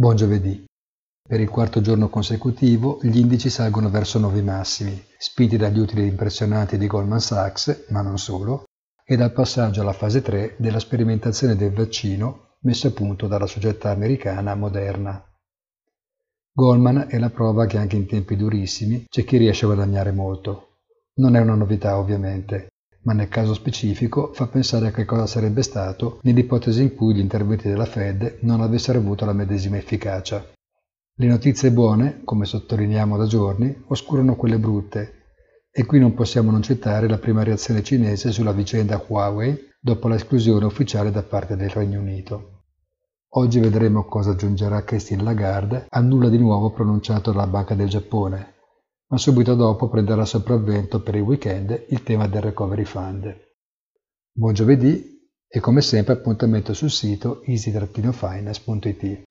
Buon giovedì. Per il quarto giorno consecutivo gli indici salgono verso nuovi massimi, spinti dagli utili impressionanti di Goldman Sachs, ma non solo, e dal passaggio alla fase 3 della sperimentazione del vaccino messo a punto dalla società americana Moderna. Goldman è la prova che anche in tempi durissimi c'è chi riesce a guadagnare molto. Non è una novità ovviamente, ma nel caso specifico fa pensare a che cosa sarebbe stato nell'ipotesi in cui gli interventi della Fed non avessero avuto la medesima efficacia. Le notizie buone, come sottolineiamo da giorni, oscurano quelle brutte e qui non possiamo non citare la prima reazione cinese sulla vicenda Huawei dopo l'esclusione ufficiale da parte del Regno Unito. Oggi vedremo cosa aggiungerà Christine Lagarde al nulla di nuovo pronunciato dalla Banca del Giappone, ma subito dopo prenderà sopravvento per il weekend il tema del Recovery Fund. Buon giovedì e come sempre appuntamento sul sito easy-finance.it.